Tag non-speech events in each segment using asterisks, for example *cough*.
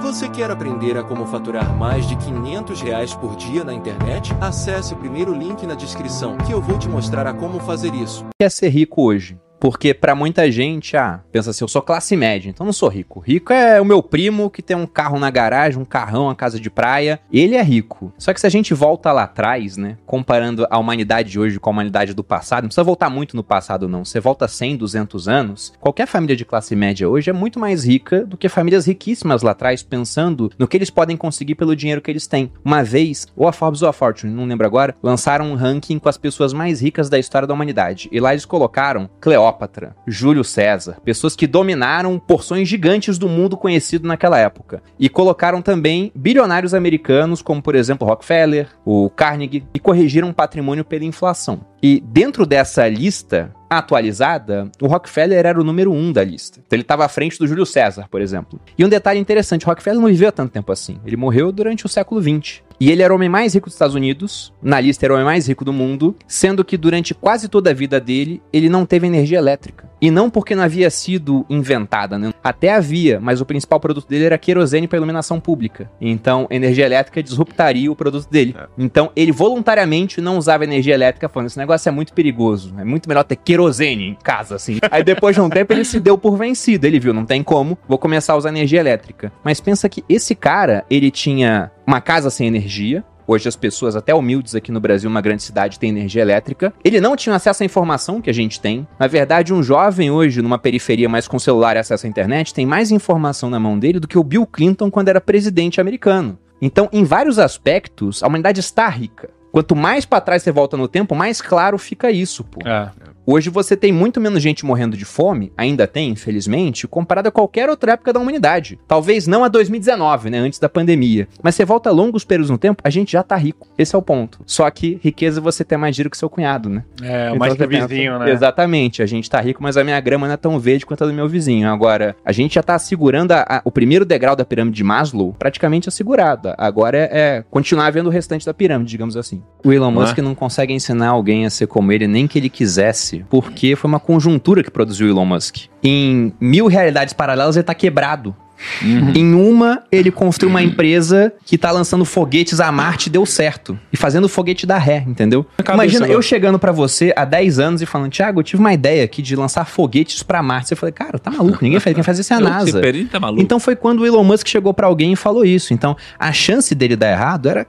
Você quer aprender a como faturar mais de 500 reais por dia na internet? Acesse o primeiro link na descrição que eu vou te mostrar a como fazer isso. Quer ser rico hoje? Porque para muita gente, ah, pensa assim, eu sou classe média, então não sou rico. Rico é o meu primo que tem um carro na garagem, um carrão, uma casa de praia. Ele é rico. Só que se a gente volta lá atrás, né, comparando a humanidade de hoje com a humanidade do passado, não precisa voltar muito no passado não. Você volta 100, 200 anos, qualquer família de classe média hoje é muito mais rica do que famílias riquíssimas lá atrás, pensando no que eles podem conseguir pelo dinheiro que eles têm. Uma vez, ou a Forbes ou a Fortune, não lembro agora, lançaram um ranking com as pessoas mais ricas da história da humanidade. E lá eles colocaram Cleópatra Cleópatra, Júlio César, pessoas que dominaram porções gigantes do mundo conhecido naquela época. E colocaram também bilionários americanos, como por exemplo Rockefeller, o Carnegie, e corrigiram o patrimônio pela inflação. E dentro dessa lista, atualizada, o Rockefeller era o número um da lista. Então ele estava à frente do Júlio César, por exemplo. E um detalhe interessante, Rockefeller não viveu tanto tempo assim. Ele morreu durante o século XX. E ele era o homem mais rico dos Estados Unidos, na lista era o homem mais rico do mundo, sendo que durante quase toda a vida dele, ele não teve energia elétrica. E não porque não havia sido inventada, né? Até havia, mas o principal produto dele era querosene para iluminação pública. Então, energia elétrica disruptaria o produto dele. É. Então, ele voluntariamente não usava energia elétrica, falando: esse negócio é muito perigoso, é muito melhor ter querosene em casa, assim. *laughs* Aí, depois de um tempo, ele se deu por vencido. Ele viu: não tem como, vou começar a usar energia elétrica. Mas pensa que esse cara, ele tinha uma casa sem energia, Hoje as pessoas, até humildes aqui no Brasil, uma grande cidade, têm energia elétrica. Ele não tinha acesso à informação que a gente tem. Na verdade, um jovem hoje, numa periferia mais com celular e acesso à internet, tem mais informação na mão dele do que o Bill Clinton quando era presidente americano. Então, em vários aspectos, a humanidade está rica. Quanto mais para trás você volta no tempo, mais claro fica isso, pô. É. Hoje você tem muito menos gente morrendo de fome, ainda tem, infelizmente, comparado a qualquer outra época da humanidade. Talvez não a 2019, né, antes da pandemia. Mas você volta longos períodos no tempo, a gente já tá rico. Esse é o ponto. Só que riqueza você ter mais dinheiro que seu cunhado, né? É, então, mais que o vizinho, né? Exatamente. A gente tá rico, mas a minha grama não é tão verde quanto a do meu vizinho. Agora, a gente já tá assegurando a, a, o primeiro degrau da pirâmide de Maslow, praticamente assegurado. Agora é, é, continuar vendo o restante da pirâmide, digamos assim. O Elon Musk é? não consegue ensinar alguém a ser como ele, nem que ele quisesse porque foi uma conjuntura que produziu Elon Musk. Em mil realidades paralelas, ele tá quebrado. Uhum. Em uma, ele construiu uma empresa que tá lançando foguetes a Marte e deu certo. E fazendo o foguete da ré, entendeu? Imagina eu chegando para você há 10 anos e falando, Thiago, eu tive uma ideia aqui de lançar foguetes para Marte. Você falou, cara, tá maluco, ninguém faz, quem faz isso é a NASA. Tá então foi quando o Elon Musk chegou para alguém e falou isso. Então, a chance dele dar errado era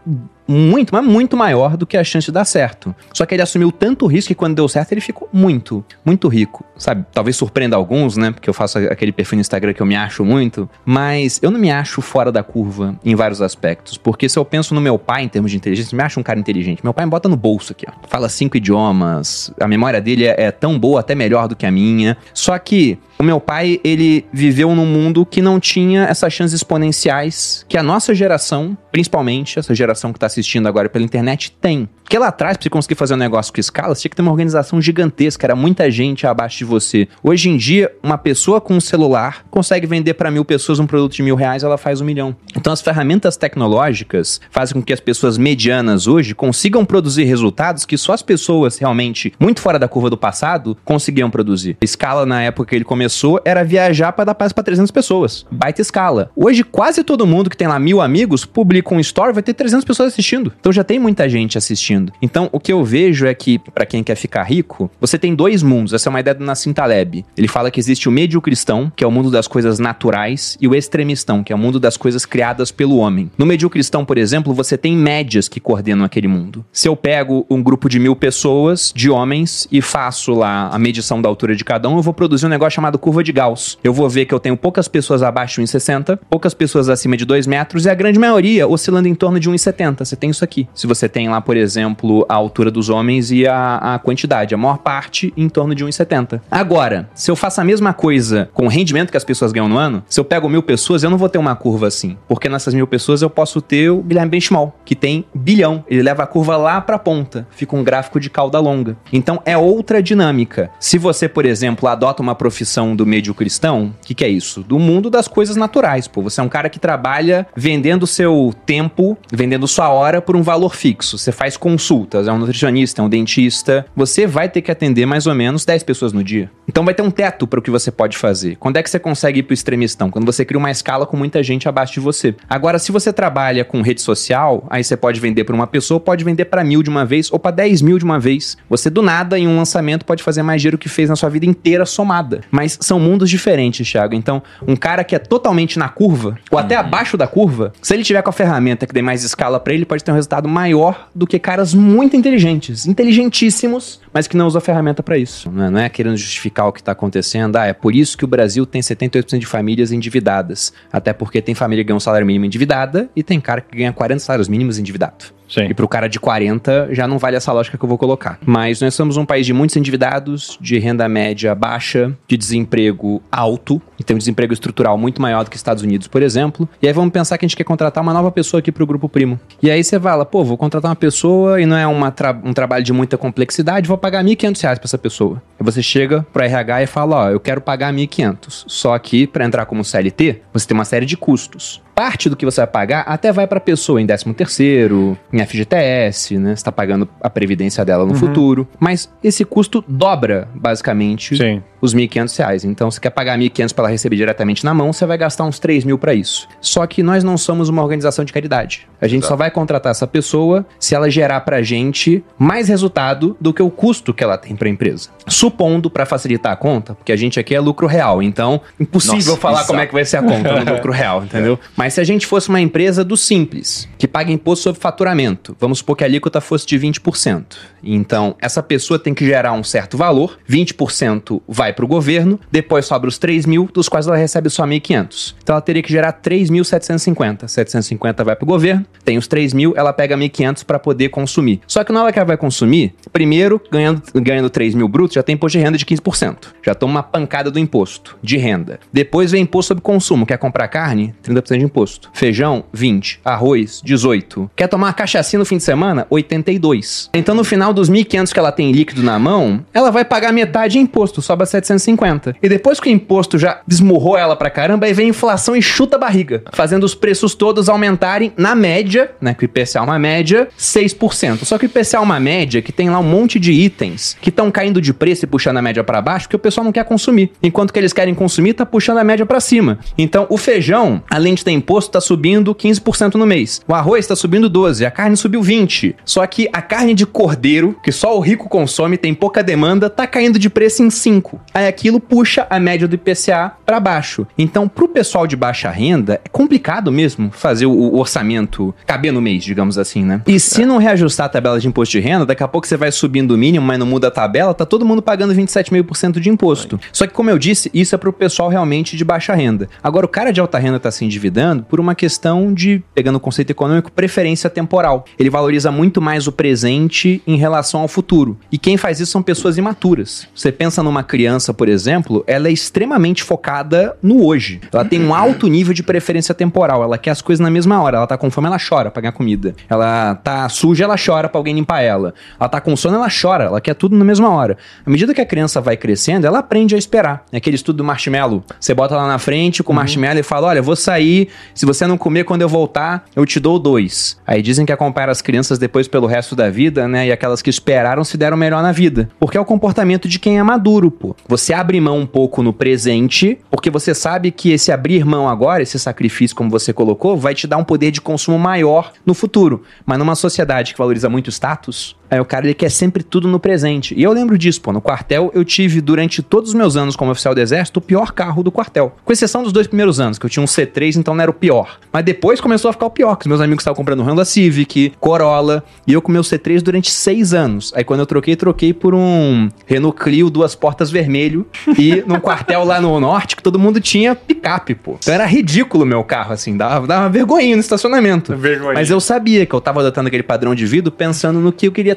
muito, mas muito maior do que a chance de dar certo. Só que ele assumiu tanto risco que quando deu certo ele ficou muito, muito rico. Sabe? Talvez surpreenda alguns, né? Porque eu faço aquele perfil no Instagram que eu me acho muito. Mas eu não me acho fora da curva em vários aspectos. Porque se eu penso no meu pai em termos de inteligência, eu me acho um cara inteligente. Meu pai me bota no bolso aqui, ó. Fala cinco idiomas. A memória dele é, é tão boa, até melhor do que a minha. Só que o meu pai, ele viveu num mundo que não tinha essas chances exponenciais que a nossa geração, principalmente essa geração que está assistindo agora pela internet, tem. Porque lá atrás, pra você conseguir fazer um negócio com escala, você tinha que ter uma organização gigantesca, era muita gente abaixo de você. Hoje em dia, uma pessoa com um celular consegue vender para mil pessoas um produto de mil reais, ela faz um milhão. Então, as ferramentas tecnológicas fazem com que as pessoas medianas hoje consigam produzir resultados que só as pessoas realmente muito fora da curva do passado conseguiam produzir. A escala, na época que ele começou, era viajar para dar paz para 300 pessoas. Baita escala. Hoje, quase todo mundo que tem lá mil amigos publica um story, vai ter 300 pessoas assistindo. Então, já tem muita gente assistindo. Então, o que eu vejo é que, para quem quer ficar rico, você tem dois mundos. Essa é uma ideia do Nassim Taleb. Ele fala que existe o meio cristão, que é o mundo das coisas naturais, e o extremistão, que é o mundo das coisas criadas pelo homem. No meio cristão, por exemplo, você tem médias que coordenam aquele mundo. Se eu pego um grupo de mil pessoas, de homens, e faço lá a medição da altura de cada um, eu vou produzir um negócio chamado curva de Gauss. Eu vou ver que eu tenho poucas pessoas abaixo de 1,60, poucas pessoas acima de 2 metros, e a grande maioria oscilando em torno de 1,70. Você tem isso aqui. Se você tem lá, por exemplo, a altura dos homens e a, a quantidade. A maior parte em torno de 1,70. Agora, se eu faço a mesma coisa com o rendimento que as pessoas ganham no ano, se eu pego mil pessoas, eu não vou ter uma curva assim. Porque nessas mil pessoas eu posso ter o Guilherme Benchimol, que tem bilhão. Ele leva a curva lá pra ponta. Fica um gráfico de cauda longa. Então é outra dinâmica. Se você, por exemplo, adota uma profissão do médio cristão, o que, que é isso? Do mundo das coisas naturais. Pô, você é um cara que trabalha vendendo seu tempo, vendendo sua hora por um valor fixo. Você faz consultas, é um nutricionista, é um dentista, você vai ter que atender mais ou menos 10 pessoas no dia. Então vai ter um teto para o que você pode fazer. Quando é que você consegue ir pro extremistão? Quando você cria uma escala com muita gente abaixo de você. Agora, se você trabalha com rede social, aí você pode vender para uma pessoa, pode vender para mil de uma vez ou para 10 mil de uma vez. Você do nada em um lançamento pode fazer mais dinheiro que fez na sua vida inteira somada. Mas são mundos diferentes, Thiago. Então, um cara que é totalmente na curva ou até uhum. abaixo da curva, se ele tiver com a ferramenta que dê mais escala para ele, pode ter um resultado maior do que caras muito inteligentes, inteligentíssimos, mas que não usam a ferramenta para isso. Não é, não é querendo justificar o que está acontecendo. Ah, é por isso que o Brasil tem 78% de famílias endividadas. Até porque tem família que ganha um salário mínimo endividada e tem cara que ganha 40 salários mínimos endividado. Sim. E pro cara de 40 já não vale essa lógica que eu vou colocar. Mas nós somos um país de muitos endividados, de renda média baixa, de desemprego alto, e tem um desemprego estrutural muito maior do que Estados Unidos, por exemplo. E aí vamos pensar que a gente quer contratar uma nova pessoa aqui pro grupo primo. E aí você fala, pô, vou contratar uma pessoa e não é uma tra um trabalho de muita complexidade, vou pagar 1.500 reais pra essa pessoa. Aí você chega pro RH e fala, ó, eu quero pagar 1.500. Só que para entrar como CLT, você tem uma série de custos parte do que você vai pagar até vai para a pessoa em 13 terceiro, em FGTS, né? Você tá pagando a previdência dela no uhum. futuro, mas esse custo dobra basicamente Sim. os 1.500 reais. Então, se quer pagar 1.500 para ela receber diretamente na mão, você vai gastar uns 3 mil para isso. Só que nós não somos uma organização de caridade. A gente Exato. só vai contratar essa pessoa se ela gerar pra gente mais resultado do que o custo que ela tem para a empresa. Supondo, para facilitar a conta, porque a gente aqui é lucro real, então impossível Nossa, falar exato. como é que vai ser a conta no lucro real, *laughs* entendeu? É. Mas se a gente fosse uma empresa do simples, que paga imposto sobre faturamento, vamos supor que a alíquota fosse de 20%. Então, essa pessoa tem que gerar um certo valor, 20% vai para o governo, depois sobra os 3 mil, dos quais ela recebe só 1.500. Então, ela teria que gerar 3.750. 750 vai para o governo, tem os 3 mil, ela pega 1.500 para poder consumir. Só que na hora que ela vai consumir, primeiro, ganhando, ganhando 3 mil brutos, já tem imposto de renda de 15%. Já toma uma pancada do imposto de renda. Depois vem imposto sobre consumo. Quer comprar carne? 30% de imposto. Feijão, 20. Arroz, 18. Quer tomar uma cachaça no fim de semana? 82. Então no final dos 1.500 que ela tem líquido na mão, ela vai pagar metade de imposto, sobra 750. E depois que o imposto já desmurrou ela pra caramba, aí vem a inflação e chuta a barriga, fazendo os preços todos aumentarem na média, né, que o IPCA é uma média, 6%. Só que o IPCA é uma média que tem lá um monte de itens que estão caindo de preço e puxando a média para baixo, porque o pessoal não quer consumir. Enquanto que eles querem consumir, tá puxando a média para cima. Então, o feijão, além de ter imposto está subindo 15% no mês. O arroz está subindo 12%, a carne subiu 20%. Só que a carne de cordeiro, que só o rico consome, tem pouca demanda, tá caindo de preço em 5%. Aí aquilo puxa a média do IPCA para baixo. Então, pro pessoal de baixa renda, é complicado mesmo fazer o orçamento caber no mês, digamos assim, né? E se não reajustar a tabela de imposto de renda, daqui a pouco você vai subindo o mínimo, mas não muda a tabela, tá todo mundo pagando 27,5% de imposto. Só que, como eu disse, isso é pro pessoal realmente de baixa renda. Agora, o cara de alta renda tá se endividando por uma questão de, pegando o conceito econômico, preferência temporal. Ele valoriza muito mais o presente em relação ao futuro. E quem faz isso são pessoas imaturas. Você pensa numa criança, por exemplo, ela é extremamente focada no hoje. Ela tem um alto nível de preferência temporal. Ela quer as coisas na mesma hora. Ela tá com fome, ela chora pra ganhar comida. Ela tá suja, ela chora pra alguém limpar ela. Ela tá com sono, ela chora. Ela quer tudo na mesma hora. À medida que a criança vai crescendo, ela aprende a esperar. É aquele estudo do marshmallow. Você bota lá na frente com o uhum. marshmallow e fala: Olha, vou sair. Se você não comer quando eu voltar, eu te dou dois. Aí dizem que acompanhar as crianças depois pelo resto da vida, né? E aquelas que esperaram se deram melhor na vida. Porque é o comportamento de quem é maduro, pô. Você abre mão um pouco no presente, porque você sabe que esse abrir mão agora, esse sacrifício, como você colocou, vai te dar um poder de consumo maior no futuro. Mas numa sociedade que valoriza muito status, Aí o cara ele quer sempre tudo no presente. E eu lembro disso, pô. No quartel eu tive durante todos os meus anos como oficial do exército o pior carro do quartel. Com exceção dos dois primeiros anos, que eu tinha um C3, então não era o pior. Mas depois começou a ficar o pior, que os meus amigos estavam comprando Honda Civic, Corolla, e eu com meu C3 durante seis anos. Aí quando eu troquei, troquei por um Renault Clio duas portas vermelho e *laughs* num quartel lá no norte que todo mundo tinha picape, pô. Então era ridículo o meu carro, assim, dava, dava vergonha no estacionamento. Vergonha. Mas eu sabia que eu tava adotando aquele padrão de vida pensando no que eu queria